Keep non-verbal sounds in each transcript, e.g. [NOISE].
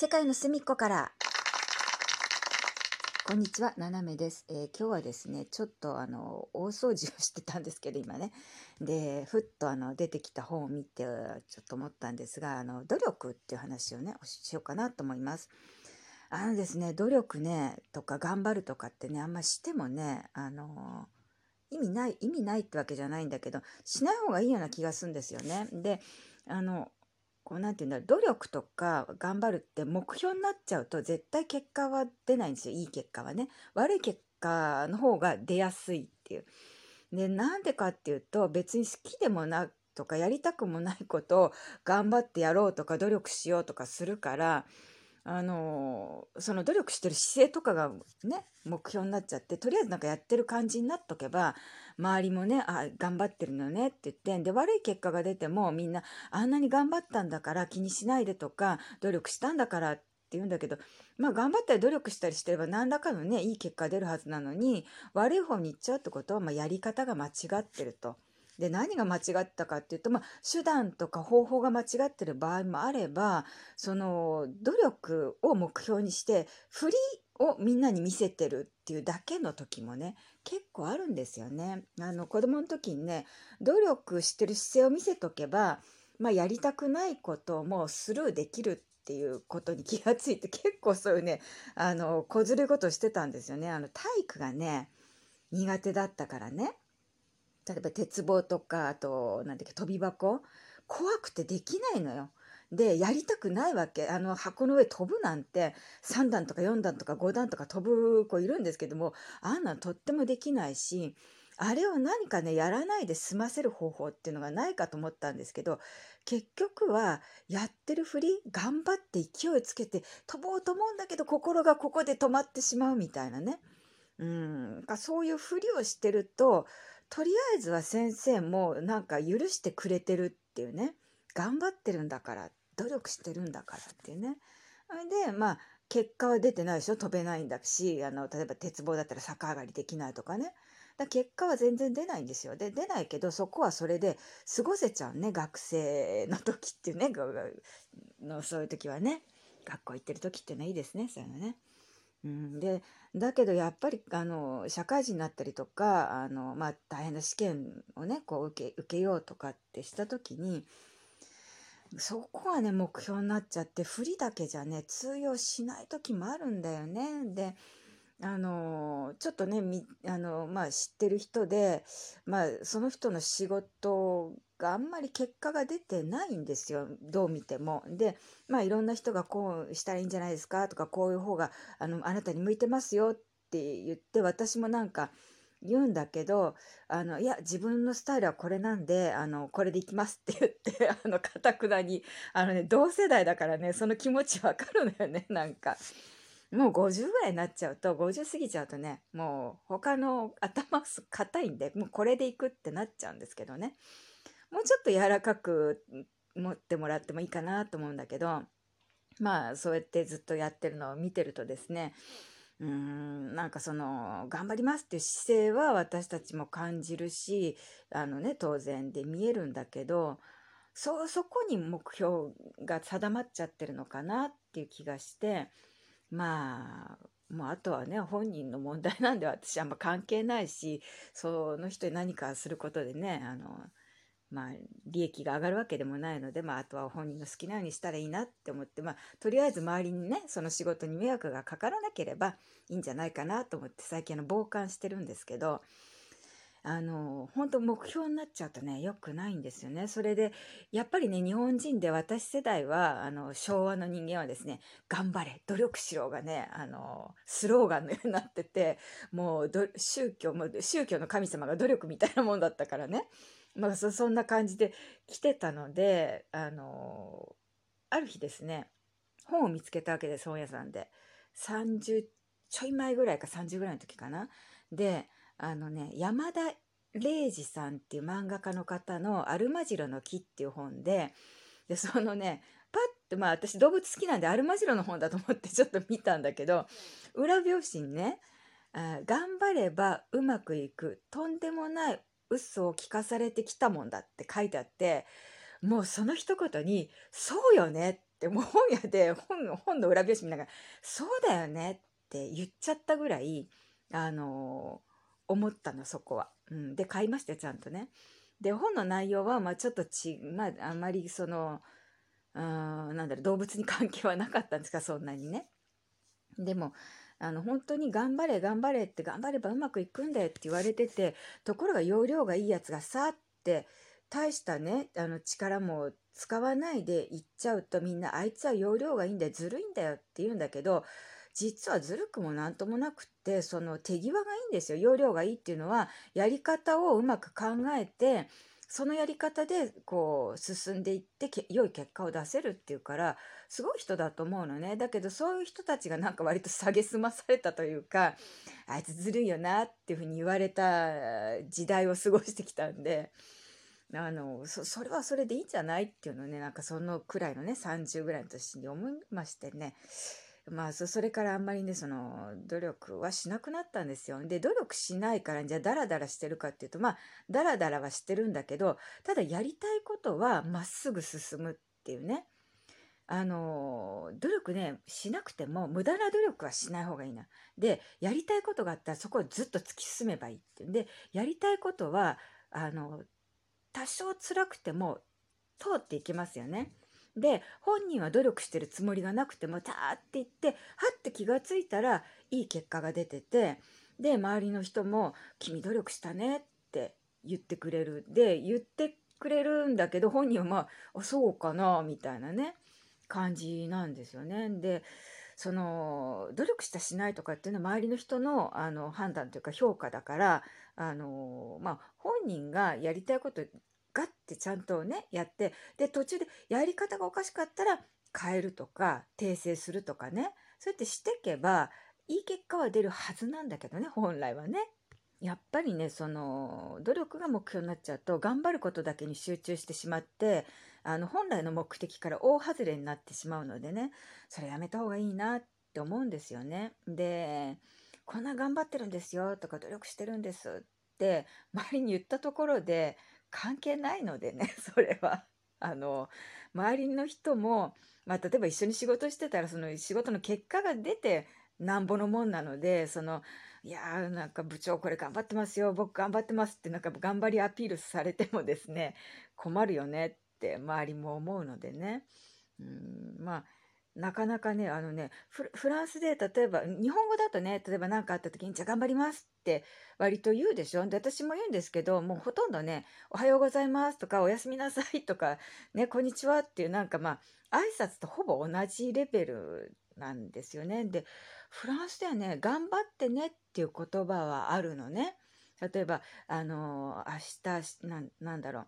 世界の隅っこから。こんにちは、ななめです、えー今日はですね、ちょっとあの大掃除をしてたんですけど、今ね。で、ふっとあの出てきた本を見て、ちょっと思ったんですが、あの努力っていう話をね、しようかなと思います。あのですね、努力ね、とか頑張るとかってね、あんましてもね、あの意味ない、意味ないってわけじゃないんだけど、しない方がいいような気がするんですよね。で、あの、こうなんていうんだろう努力とか頑張るって目標になっちゃうと絶対結果は出ないんですよ。いい結果はね。悪い結果の方が出やすいっていう。でなんでかっていうと別に好きでもなとかやりたくもないことを頑張ってやろうとか努力しようとかするからあのその努力してる姿勢とかがね目標になっちゃってとりあえずなんかやってる感じになっとけば周りもねあ頑張ってるのねって言ってで悪い結果が出てもみんなあんなに頑張ったんだから気にしないでとか努力したんだからって言うんだけどまあ頑張ったり努力したりしてれば何らかのねいい結果出るはずなのに悪い方に行っちゃうってことは、まあ、やり方が間違ってると。で何が間違ったかっていうと、まあ、手段とか方法が間違ってる場合もあればその努力を目標にして振りをみんなに見せてるっていうだけの時もね結構あるんですよね。あの子供の時にね努力してる姿勢を見せとけば、まあ、やりたくないこともスルーできるっていうことに気がついて結構そういうねあの小ずるいことをしてたんですよね。あの体育がね苦手だったからね例えば鉄棒とかあと何だっけ飛び箱？怖くてできないのよ。でやりたくないわけ。あの箱の上飛ぶなんて3段とか4段とか5段とか飛ぶ子いるんですけどもあんなんとってもできないしあれを何かねやらないで済ませる方法っていうのがないかと思ったんですけど結局はやってるふり頑張って勢いつけて飛ぼうと思うんだけど心がここで止まってしまうみたいなね。うん。そういうふりをしてるととりあえずは先生もなんか許してくれてるっていうね。頑張ってるんだから努力してるんだからっていうね。それでまあ結果は出てないでしょ？飛べないんだしあの例えば鉄棒だったら逆上がりできないとかね。だ結果は全然出ないんですよ。で出ないけどそこはそれで過ごせちゃうね学生の時っていうね。のそういう時はね。学校行ってる時っていうのはいいですね。そういうのね。うん、でだけどやっぱりあの社会人になったりとかあの、まあ、大変な試験をねこう受け受けようとかってした時にそこはね目標になっちゃって振りだけじゃね通用しない時もあるんだよね。であのちょっとねみあの、まあ、知ってる人で、まあ、その人の仕事があんまり結果が出てないんですよどう見ても。でまあいろんな人がこうしたらいいんじゃないですかとかこういう方があのあなたに向いてますよって言って私もなんか言うんだけどあのいや自分のスタイルはこれなんであのこれでいきますって言って [LAUGHS] あのかたくなにあのね同世代だからねその気持ちわかるのよねなんか。もう50ぐらいになっちゃうと50過ぎちゃうとねもう他の頭硬いんでもうこれでいくってなっちゃうんですけどねもうちょっと柔らかく持ってもらってもいいかなと思うんだけどまあそうやってずっとやってるのを見てるとですねうーんなんかその頑張りますっていう姿勢は私たちも感じるしあのね当然で見えるんだけどそそこに目標が定まっちゃってるのかなっていう気がしてまあもうあとはね本人の問題なんで私あんま関係ないしその人に何かすることでねあのまあ利益が上がるわけでもないので、まあ、あとは本人の好きなようにしたらいいなって思って、まあ、とりあえず周りにねその仕事に迷惑がかからなければいいんじゃないかなと思って最近の傍観してるんですけどあの本当目標になっちゃうとね良くないんですよね。それでやっぱりね日本人で私世代はあの昭和の人間はですね「頑張れ努力しろ」がねあのスローガンのようになっててもう宗教も宗教の神様が努力みたいなもんだったからね、まあ、そんな感じで来てたのであのある日ですね本を見つけたわけです本屋さんで30ちょい前ぐらいか30ぐらいの時かな。であのね山田礼二さんっていう漫画家の方の「アルマジロの木」っていう本ででそのねパッとまあ私動物好きなんでアルマジロの本だと思ってちょっと見たんだけど裏表紙にね「頑張ればうまくいくとんでもない嘘を聞かされてきたもんだ」って書いてあってもうその一言に「そうよね」ってもう本屋で [LAUGHS] 本本の裏表紙見ながら「そうだよね」って言っちゃったぐらいあの思ったのそこは。うん、で買いましたちゃんとね。で本の内容はまあちょっとちまああまりそのうんなんだろう動物に関係はなかったんですかそんなにね。でもあの本当に頑張れ頑張れって頑張ればうまくいくんだよって言われててところが容量がいいやつがさって大したねあの力も使わないでいっちゃうとみんなあいつは容量がいいんだよずるいんだよって言うんだけど実はずるくもなんともなくってその手際がいいんですよ。容量がいいっていうのはやり方をうまく考えてそのやり方でこう進んでいって良い結果を出せるっていうからすごい人だと思うのねだけどそういう人たちがなんか割と蔑まされたというかあいつずるいよなっていうふうに言われた時代を過ごしてきたんで。あのそれはそれでいいんじゃないっていうのねなんかそのくらいのね30ぐらいの年に思いましてねまあそそれからあんまりねその努力はしなくなったんですよ。で努力しないからじゃあダラダラしてるかっていうとまあダラダラはしてるんだけどただやりたいことはまっすぐ進むっていうねあの努力ねしなくても無駄な努力はしない方がいいな。でやりたいことがあったらそこをずっと突き進めばいいっていうんでやりたいことはあの多少辛くても通っていきますよね。で本人は努力してるつもりがなくてもターって言ってはって気が付いたらいい結果が出ててで周りの人も「君努力したね」って言ってくれるで言ってくれるんだけど本人はまあ「あそうかな」みたいなね感じなんですよね。でその努力したしないとかっていうのは周りの人のあの判断というか評価だからあの、まあ、本人がやりたいことガッてちゃんとねやってで途中でやり方がおかしかったら変えるとか訂正するとかねそうやってしてけばいい結果は出るはずなんだけどね本来はね。やっぱりねその努力が目標になっちゃうと頑張ることだけに集中してしまってあの本来の目的から大外れになってしまうのでねそれやめた方がいいなって思うんですよね。でこんな頑張ってるんですよとか努力してるんですって周りに言ったところで関係ないのでね [LAUGHS] それは。あの周りの人も、まあ、例えば一緒に仕事してたらその仕事の結果が出てなんぼのもんなのでそのいやーなんか部長これ頑張ってますよ僕頑張ってますってなんか頑張りアピールされてもですね困るよねって周りも思うのでねうんまあなかなかね、あのね、フランスで例えば、日本語だとね、例えば何かあった時に、じゃあ頑張りますって割と言うでしょ？で、私も言うんですけど、もうほとんどね、おはようございますとか、おやすみなさいとか、ね、こんにちはっていうなんかまあ、挨拶とほぼ同じレベルなんですよね。で、フランスではね、頑張ってねっていう言葉はあるのね。例えば、あの、明日、ななんだろう。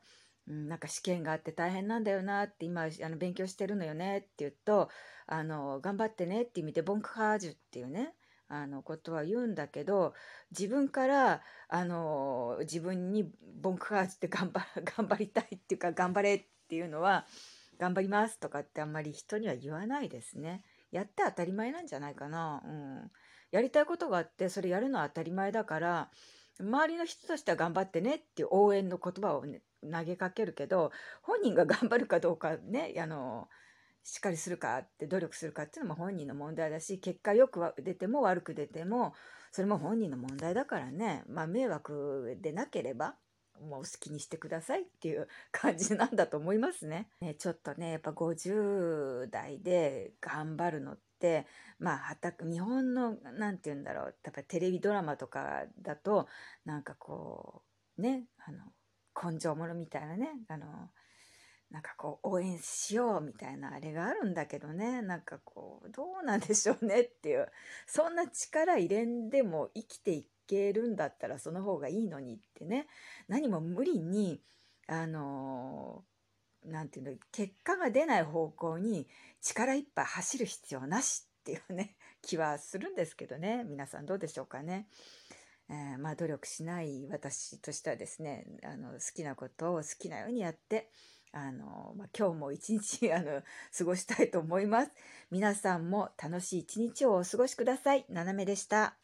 うん、なんか試験があって大変なんだよなって今あの勉強してるのよねって言うとあの頑張ってねって意味でボンクハージュっていうねあのことは言うんだけど自分からあの自分にボンクハージュって頑張 [LAUGHS] 頑張りたいっていうか頑張れっていうのは頑張りますとかってあんまり人には言わないですね。やって当たり前なんじゃないかな。うん。やりたいことがあってそれやるのは当たり前だから周りの人としては頑張ってねっていう応援の言葉を、ね、投げかけるけど本人が頑張るかどうかねあのしっかりするかって努力するかっていうのも本人の問題だし結果よく出ても悪く出てもそれも本人の問題だからね。まあ迷惑でなければもう好きにしてくださいっていう [LAUGHS] 感じなんだと思いますね。ねちょっとねやっぱ50代で頑張るのってまあはた日本の何て言うんだろうやっぱテレビドラマとかだとなんかこうねあの根性者みたいなねあのなんかこう応援しようみたいなあれがあるんだけどねなんかこうどうなんでしょうねっていうそんな力入れんでも生きていけるんだったらその方がいいのにってね何も無理にあの何て言うの結果が出ない方向に力いっぱい走る必要なしっていうね [LAUGHS] 気はするんですけどね皆さんどうでしょうかね。えー、まあ、努力しない私としてはですねあの好きなことを好きなようにやってあの、まあ、今日も一日 [LAUGHS] あの過ごしたいと思います。皆さんも楽しい一日をお過ごしください。ななめでした。